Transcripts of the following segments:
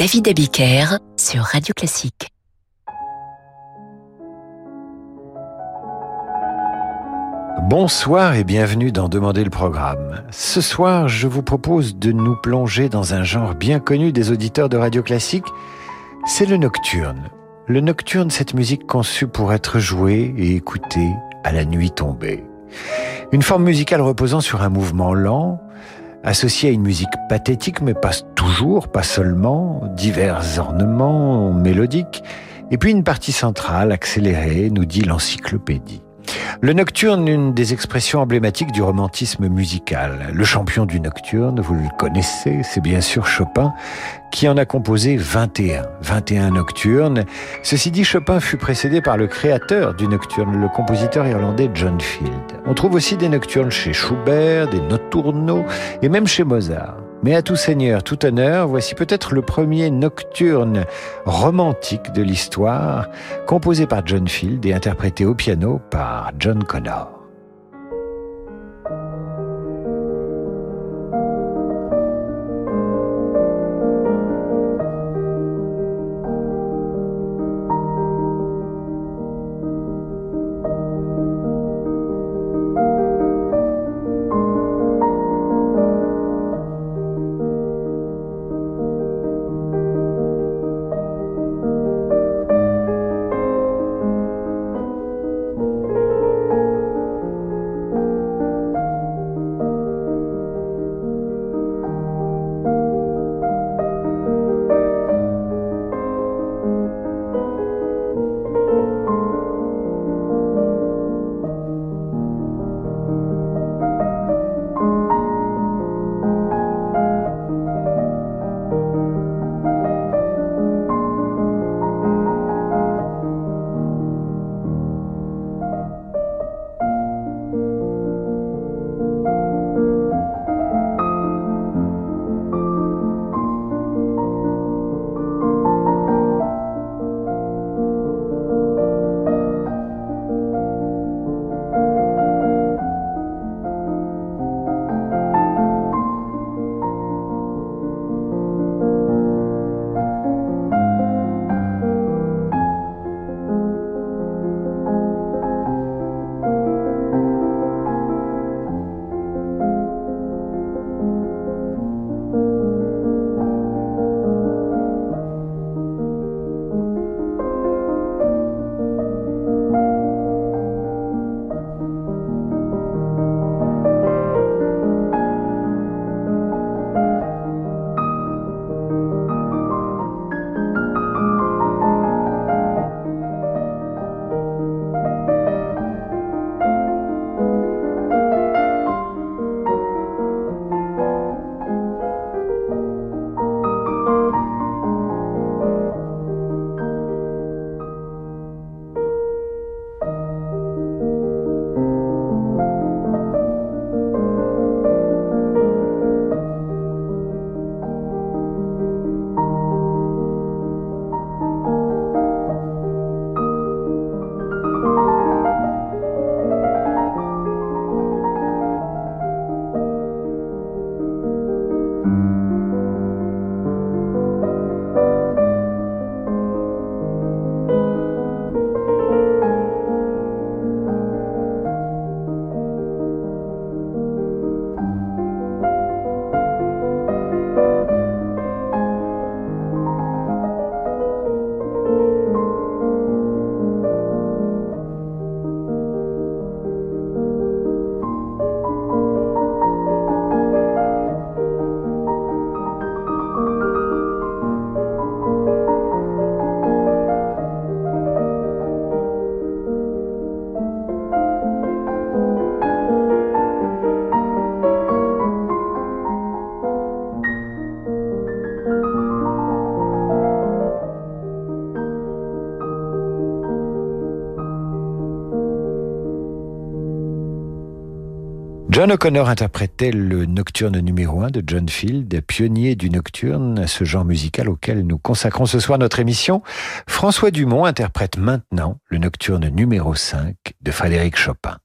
David Abiker sur Radio Classique. Bonsoir et bienvenue dans Demander le programme. Ce soir, je vous propose de nous plonger dans un genre bien connu des auditeurs de Radio Classique, c'est le nocturne. Le nocturne, cette musique conçue pour être jouée et écoutée à la nuit tombée. Une forme musicale reposant sur un mouvement lent, associé à une musique pathétique, mais pas toujours, pas seulement, divers ornements mélodiques, et puis une partie centrale accélérée, nous dit l'encyclopédie. Le nocturne, une des expressions emblématiques du romantisme musical. Le champion du nocturne, vous le connaissez, c'est bien sûr Chopin, qui en a composé 21. 21 nocturnes. Ceci dit, Chopin fut précédé par le créateur du nocturne, le compositeur irlandais John Field. On trouve aussi des nocturnes chez Schubert, des notturnos, et même chez Mozart. Mais à tout seigneur, tout honneur, voici peut-être le premier nocturne romantique de l'histoire, composé par John Field et interprété au piano par John Connor. John O'Connor interprétait le nocturne numéro 1 de John Field, pionnier du nocturne, ce genre musical auquel nous consacrons ce soir notre émission. François Dumont interprète maintenant le nocturne numéro 5 de Frédéric Chopin.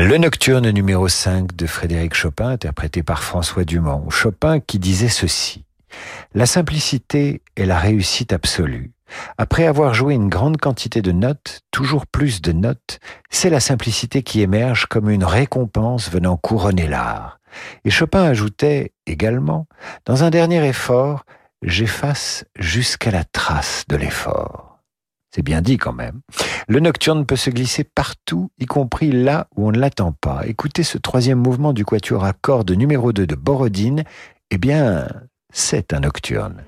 Le nocturne numéro 5 de Frédéric Chopin, interprété par François Dumont. Chopin qui disait ceci. La simplicité est la réussite absolue. Après avoir joué une grande quantité de notes, toujours plus de notes, c'est la simplicité qui émerge comme une récompense venant couronner l'art. Et Chopin ajoutait également, dans un dernier effort, j'efface jusqu'à la trace de l'effort. C'est bien dit quand même. Le nocturne peut se glisser partout, y compris là où on ne l'attend pas. Écoutez ce troisième mouvement du quatuor à cordes numéro 2 de Borodine. Eh bien, c'est un nocturne.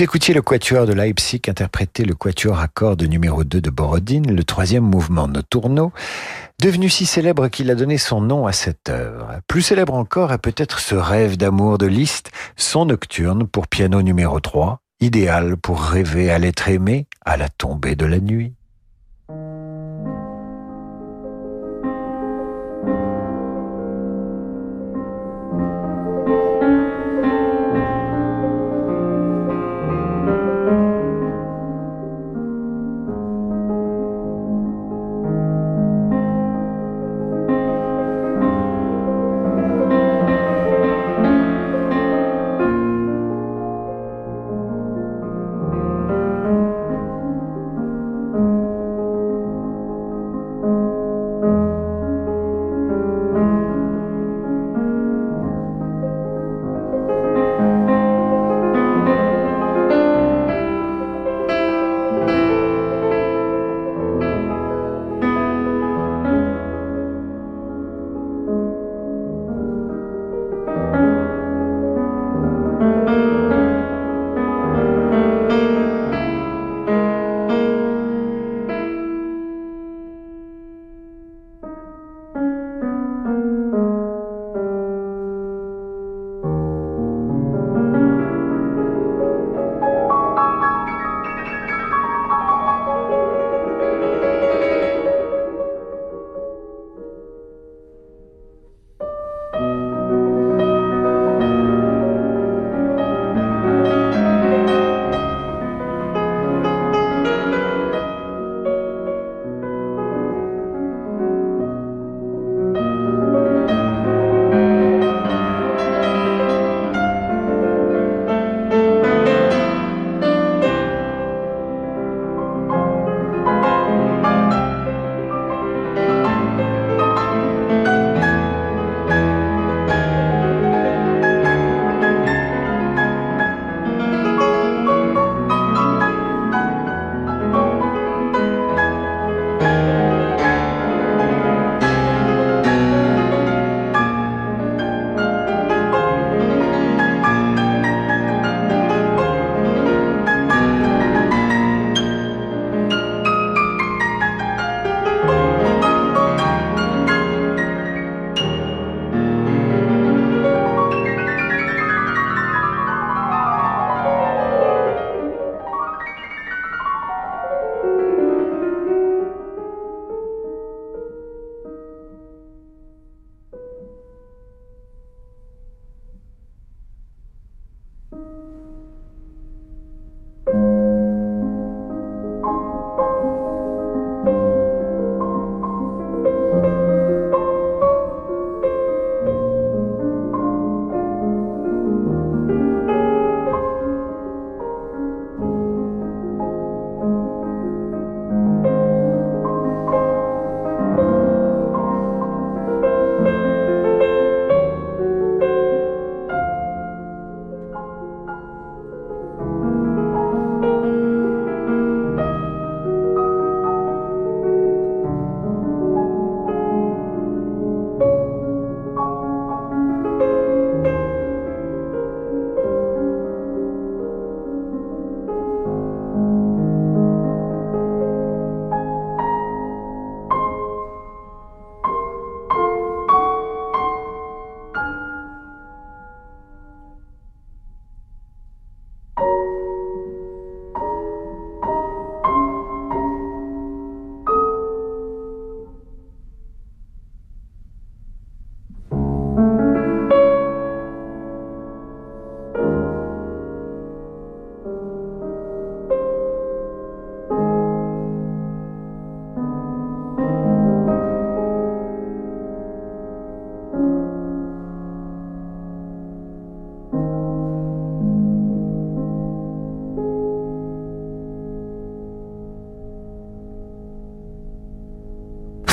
Vous écoutiez le quatuor de Leipzig interpréter le quatuor à cordes numéro 2 de Borodine, le troisième mouvement Noturno, devenu si célèbre qu'il a donné son nom à cette œuvre. Plus célèbre encore est peut-être ce rêve d'amour de Liszt, son nocturne pour piano numéro 3, idéal pour rêver à l'être aimé à la tombée de la nuit.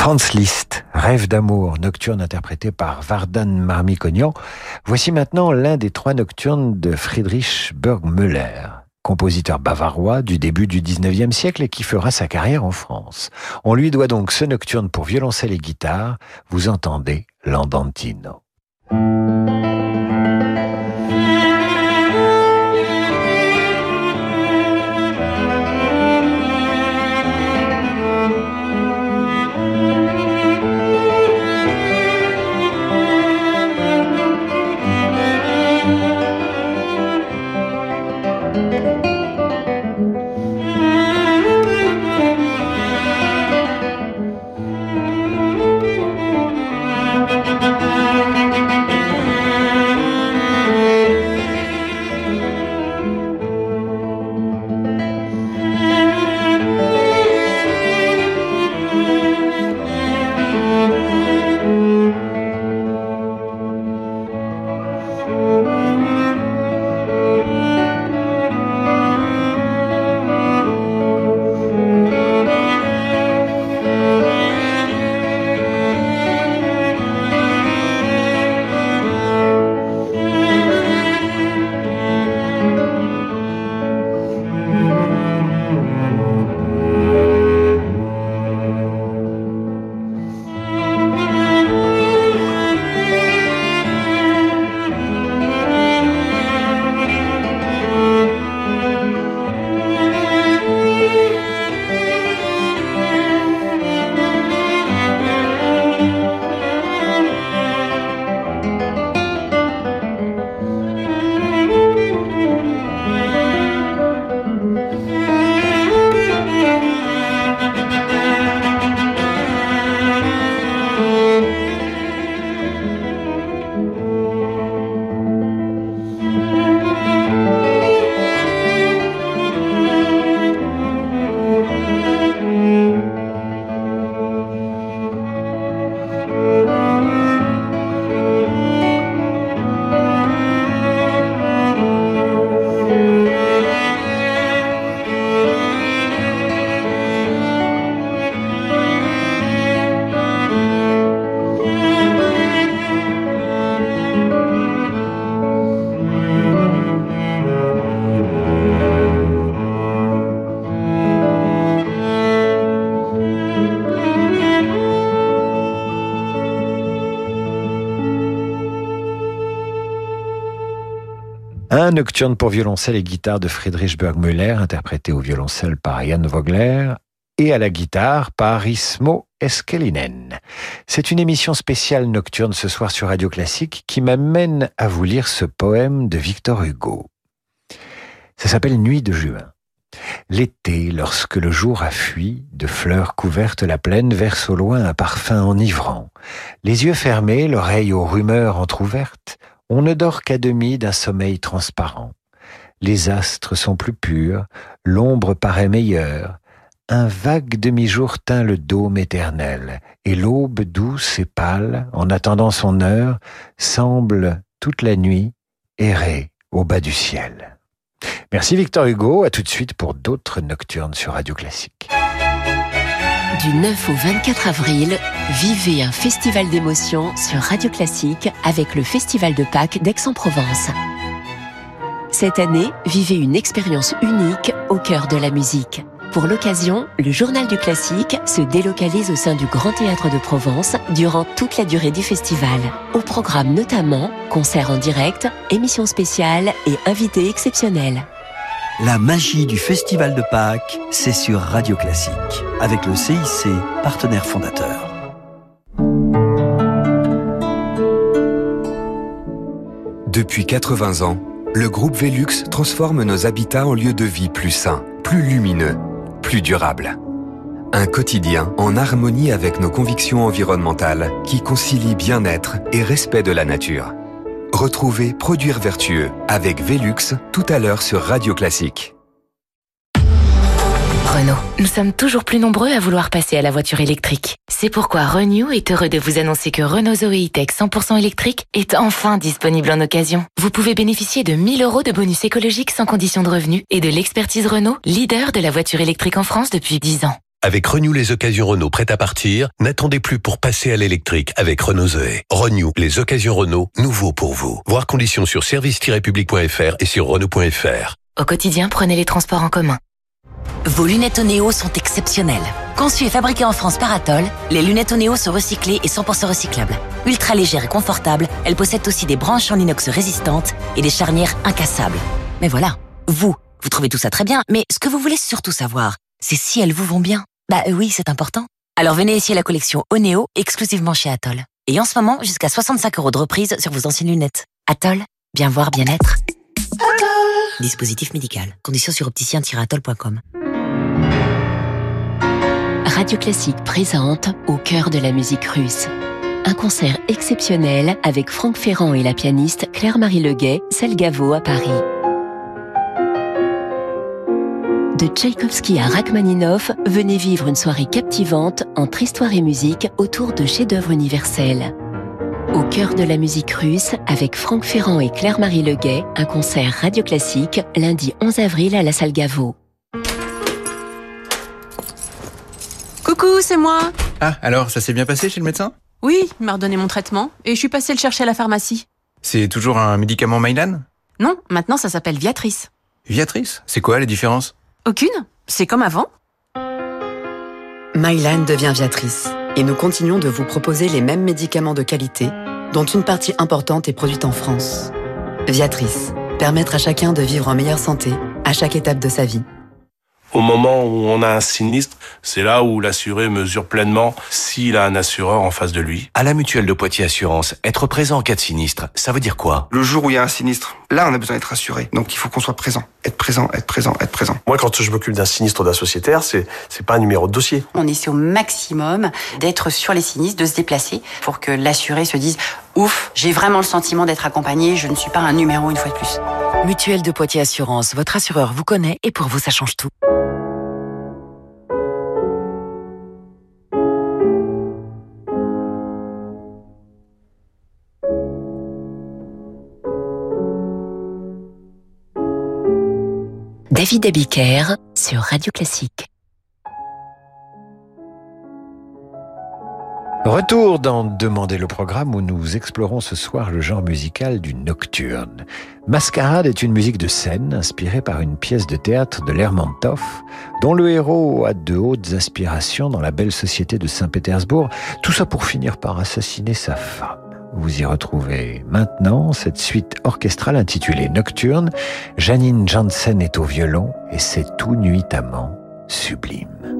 Franz Liszt, Rêve d'amour, nocturne interprété par Vardan Marmikonian. Voici maintenant l'un des trois nocturnes de Friedrich Burgmüller, compositeur bavarois du début du 19e siècle et qui fera sa carrière en France. On lui doit donc ce nocturne pour violoncelle et guitare. Vous entendez l'andantino. Nocturne pour violoncelle et guitare de Friedrich Burgmüller, interprété au violoncelle par Jan Vogler, et à la guitare par Ismo Eskelinen. C'est une émission spéciale nocturne ce soir sur Radio Classique qui m'amène à vous lire ce poème de Victor Hugo. Ça s'appelle Nuit de juin. L'été, lorsque le jour a fui, de fleurs couvertes la plaine verse au loin un parfum enivrant. Les yeux fermés, l'oreille aux rumeurs entr'ouvertes, on ne dort qu'à demi d'un sommeil transparent. Les astres sont plus purs, l'ombre paraît meilleure, un vague demi-jour teint le dôme éternel, et l'aube douce et pâle, en attendant son heure, semble toute la nuit errer au bas du ciel. Merci Victor Hugo, à tout de suite pour d'autres nocturnes sur Radio Classique. Du 9 au 24 avril, vivez un festival d'émotions sur Radio Classique avec le Festival de Pâques d'Aix-en-Provence. Cette année, vivez une expérience unique au cœur de la musique. Pour l'occasion, le Journal du Classique se délocalise au sein du Grand Théâtre de Provence durant toute la durée du festival. Au programme notamment concerts en direct, émissions spéciales et invités exceptionnels. La magie du Festival de Pâques, c'est sur Radio Classique, avec le CIC, partenaire fondateur. Depuis 80 ans, le groupe Velux transforme nos habitats en lieux de vie plus sains, plus lumineux plus durable. Un quotidien en harmonie avec nos convictions environnementales qui concilie bien-être et respect de la nature. Retrouvez Produire vertueux avec Velux tout à l'heure sur Radio Classique. Renault. Nous sommes toujours plus nombreux à vouloir passer à la voiture électrique. C'est pourquoi Renew est heureux de vous annoncer que Renault Zoe Tech 100% électrique est enfin disponible en occasion. Vous pouvez bénéficier de 1000 euros de bonus écologique sans condition de revenu et de l'expertise Renault, leader de la voiture électrique en France depuis 10 ans. Avec Renew les occasions Renault prêtes à partir, n'attendez plus pour passer à l'électrique avec Renault Zoé. Renew les occasions Renault, nouveau pour vous. Voir conditions sur service-public.fr et sur Renault.fr. Au quotidien, prenez les transports en commun. Vos lunettes Onéo sont exceptionnelles. Conçues et fabriquées en France par Atoll, les lunettes Onéo sont recyclées et 100% recyclables. Ultra légères et confortables, elles possèdent aussi des branches en inox résistantes et des charnières incassables. Mais voilà, vous, vous trouvez tout ça très bien, mais ce que vous voulez surtout savoir, c'est si elles vous vont bien. Bah oui, c'est important. Alors venez essayer la collection Onéo exclusivement chez Atoll. Et en ce moment, jusqu'à 65 euros de reprise sur vos anciennes lunettes. Atoll, bien voir, bien être. Dispositif médical. Conditions sur opticien-atoll.com. Radio Classique présente Au cœur de la musique russe. Un concert exceptionnel avec Franck Ferrand et la pianiste Claire-Marie Leguet, Selgavo à Paris. De Tchaïkovski à Rachmaninoff, venez vivre une soirée captivante entre histoire et musique autour de chefs-d'œuvre universels. Au cœur de la musique russe, avec Franck Ferrand et Claire-Marie Leguet, un concert radio classique lundi 11 avril à la salle Gaveau. Coucou, c'est moi. Ah, alors ça s'est bien passé chez le médecin? Oui, il m'a redonné mon traitement et je suis passée le chercher à la pharmacie. C'est toujours un médicament Mylan? Non, maintenant ça s'appelle Viatrice. Viatrice? C'est quoi les différences Aucune, c'est comme avant? Mylan devient Viatrice et nous continuons de vous proposer les mêmes médicaments de qualité dont une partie importante est produite en France. Viatrice, permettre à chacun de vivre en meilleure santé à chaque étape de sa vie. Au moment où on a un sinistre, c'est là où l'assuré mesure pleinement s'il a un assureur en face de lui. À la mutuelle de Poitiers Assurance, être présent en cas de sinistre, ça veut dire quoi? Le jour où il y a un sinistre, là on a besoin d'être assuré. Donc il faut qu'on soit présent. Être présent, être présent, être présent. Moi quand je m'occupe d'un sinistre d'un sociétaire, c'est c'est pas un numéro de dossier. On essaie au maximum d'être sur les sinistres, de se déplacer pour que l'assuré se dise ouf, j'ai vraiment le sentiment d'être accompagné, je ne suis pas un numéro une fois de plus. Mutuelle de Poitiers Assurance, votre assureur vous connaît et pour vous ça change tout. David Abiker sur Radio Classique. Retour dans Demander le programme où nous explorons ce soir le genre musical du nocturne. Mascarade est une musique de scène inspirée par une pièce de théâtre de Lermontov dont le héros a de hautes aspirations dans la belle société de Saint-Pétersbourg, tout ça pour finir par assassiner sa femme. Vous y retrouvez maintenant cette suite orchestrale intitulée Nocturne. Janine Janssen est au violon et c'est tout nuitamment sublime.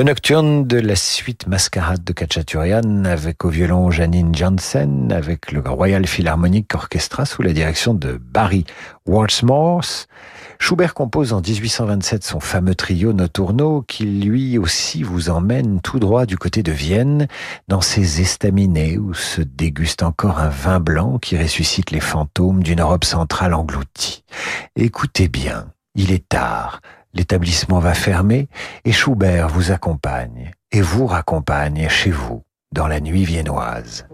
Le nocturne de la suite Mascarade de Kachaturian avec au violon Janine Janssen, avec le Royal Philharmonic Orchestra sous la direction de Barry Walsmore. Schubert compose en 1827 son fameux trio Noturno qui lui aussi vous emmène tout droit du côté de Vienne dans ses estaminets où se déguste encore un vin blanc qui ressuscite les fantômes d'une Europe centrale engloutie. Écoutez bien, il est tard. L'établissement va fermer et Schubert vous accompagne et vous raccompagne chez vous dans la nuit viennoise.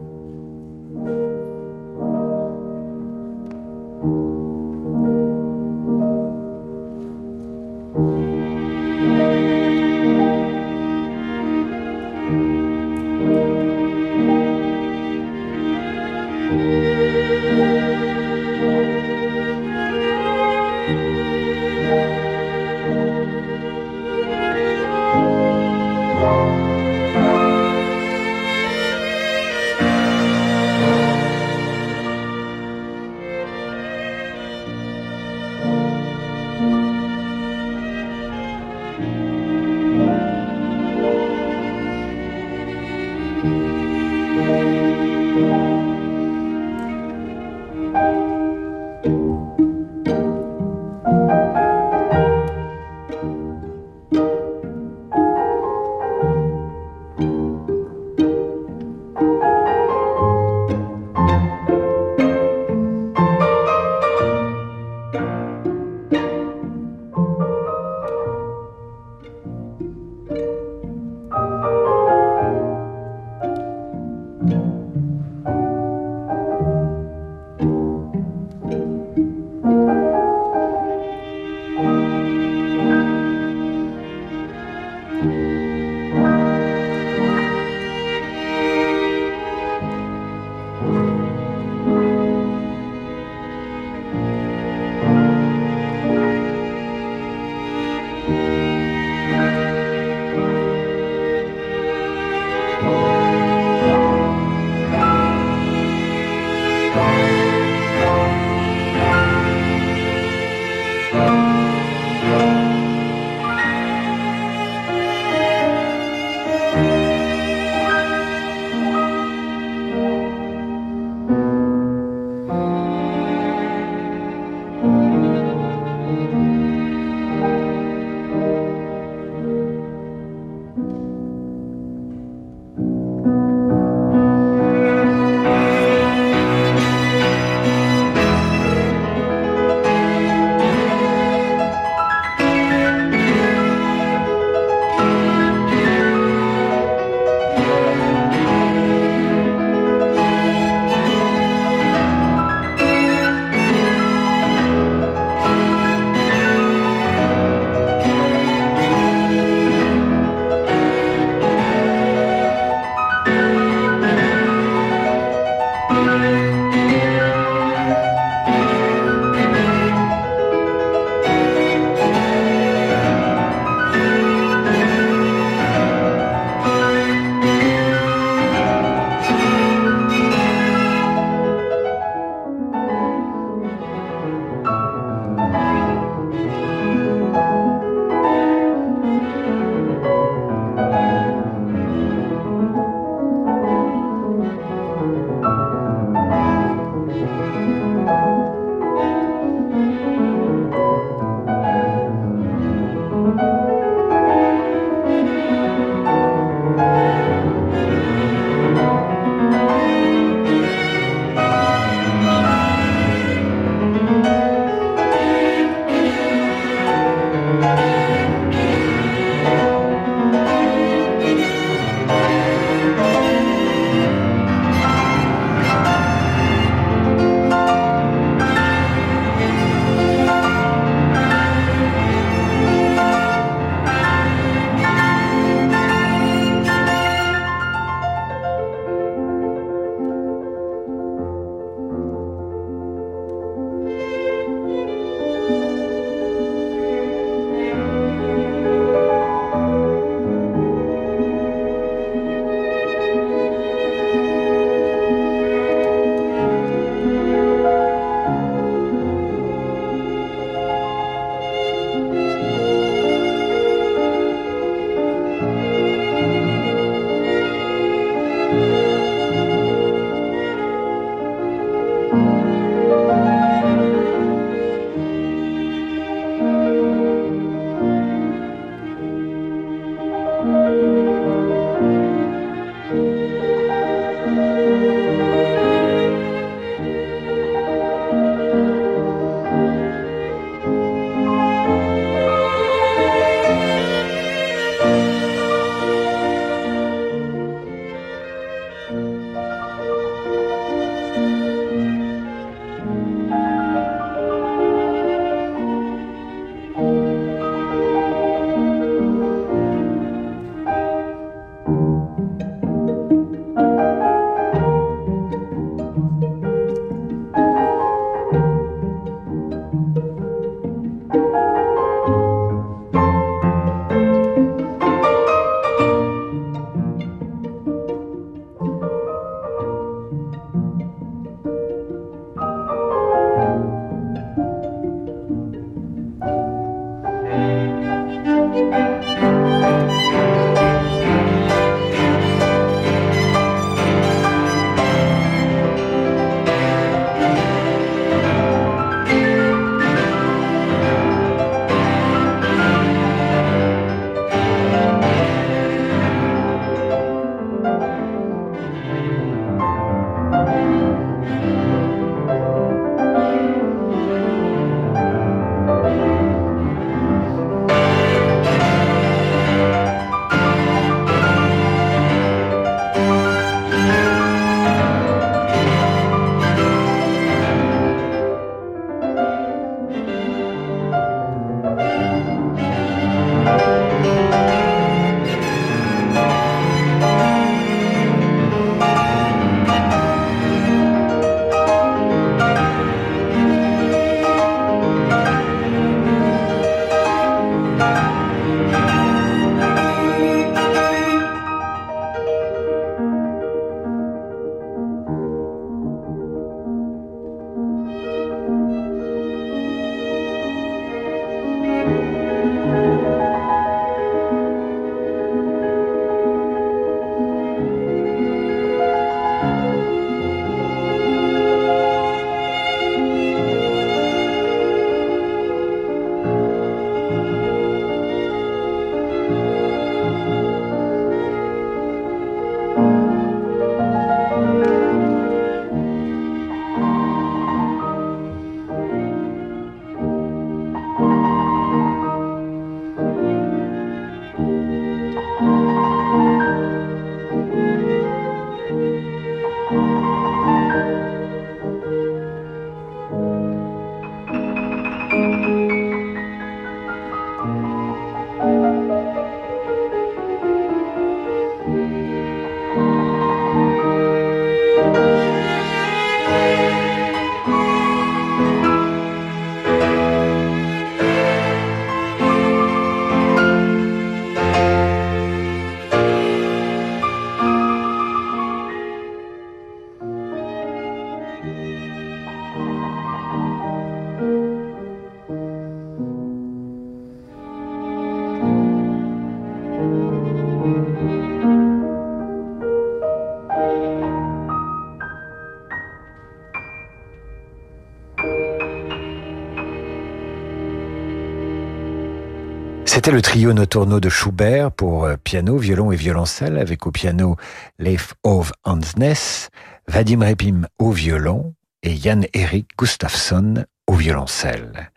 C'était le trio Notorno de Schubert pour euh, piano, violon et violoncelle avec au piano Leif Ove Hansnes, Vadim Repim au violon et Jan Erik Gustafsson au violoncelle.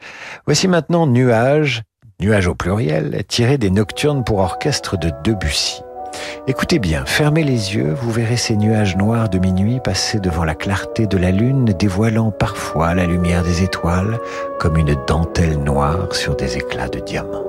Voici maintenant Nuages, Nuages au pluriel, tiré des nocturnes pour orchestre de Debussy. Écoutez bien, fermez les yeux, vous verrez ces nuages noirs de minuit passer devant la clarté de la lune, dévoilant parfois la lumière des étoiles comme une dentelle noire sur des éclats de diamants.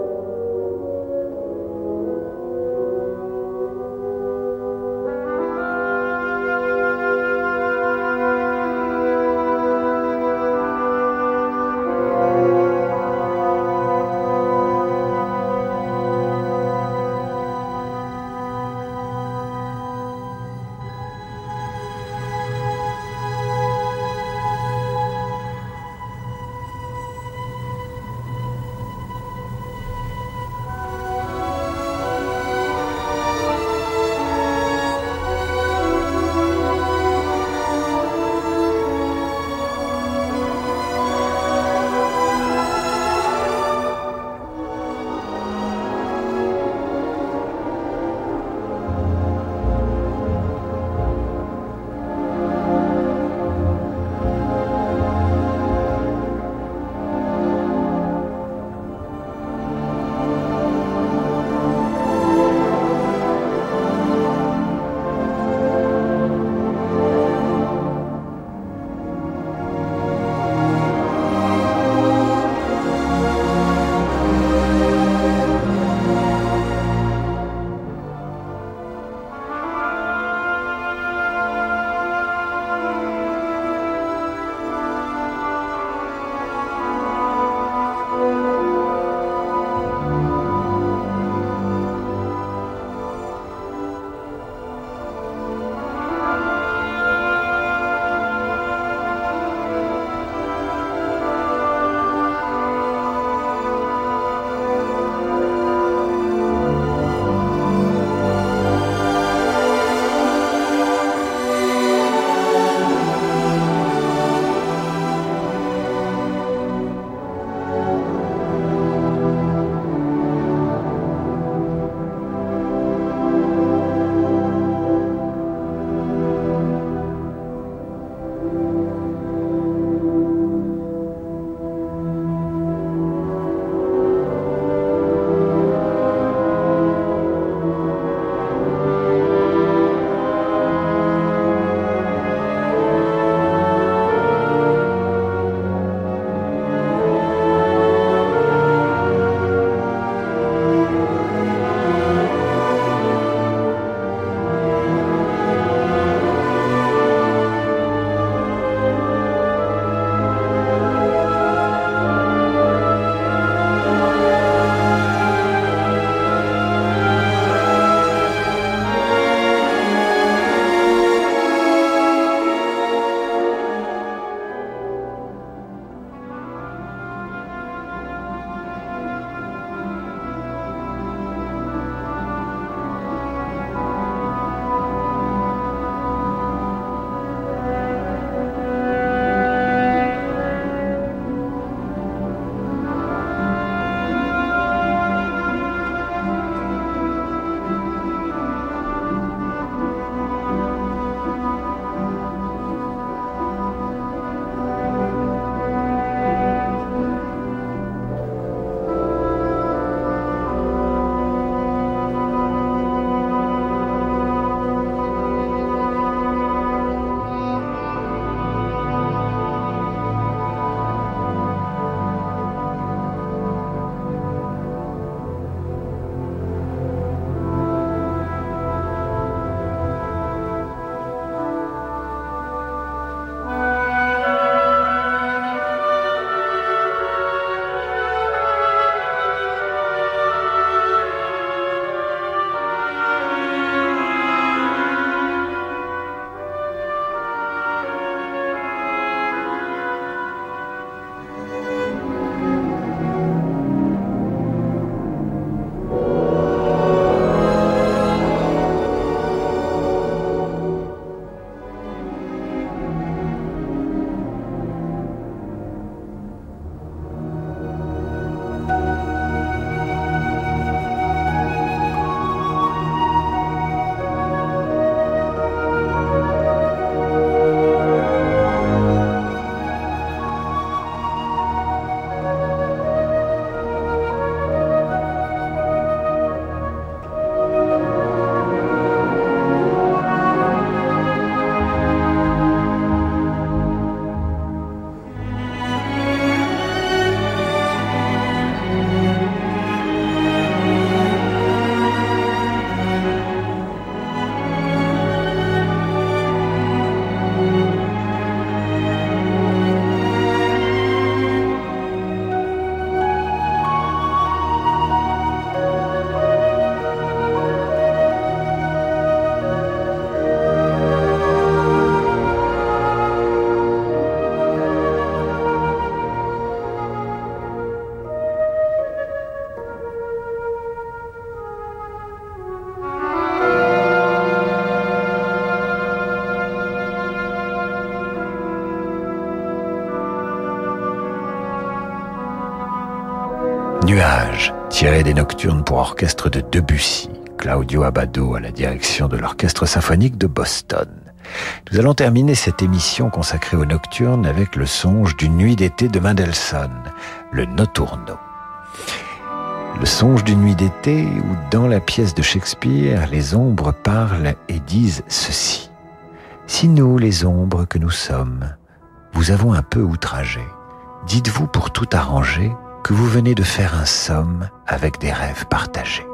Tiré des nocturnes pour orchestre de Debussy, Claudio Abbado à la direction de l'Orchestre symphonique de Boston. Nous allons terminer cette émission consacrée aux nocturnes avec le songe d'une nuit d'été de Mendelssohn, le Notturno. Le songe d'une nuit d'été où dans la pièce de Shakespeare, les ombres parlent et disent ceci. Si nous, les ombres que nous sommes, vous avons un peu outragé, dites-vous pour tout arranger que vous venez de faire un somme avec des rêves partagés.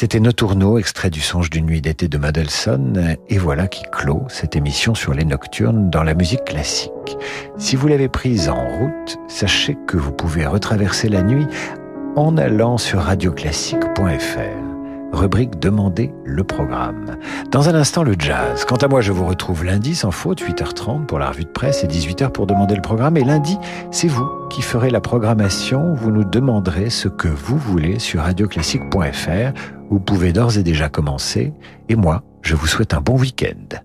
C'était Notourneau, extrait du Songe d'une nuit d'été de Mendelssohn, et voilà qui clôt cette émission sur les nocturnes dans la musique classique. Si vous l'avez prise en route, sachez que vous pouvez retraverser la nuit en allant sur radioclassique.fr. rubrique Demandez le programme. Dans un instant, le jazz. Quant à moi, je vous retrouve lundi sans faute, 8h30 pour la revue de presse et 18h pour demander le programme. Et lundi, c'est vous qui ferez la programmation. Vous nous demanderez ce que vous voulez sur radioclassique.fr. Vous pouvez d'ores et déjà commencer. Et moi, je vous souhaite un bon week-end.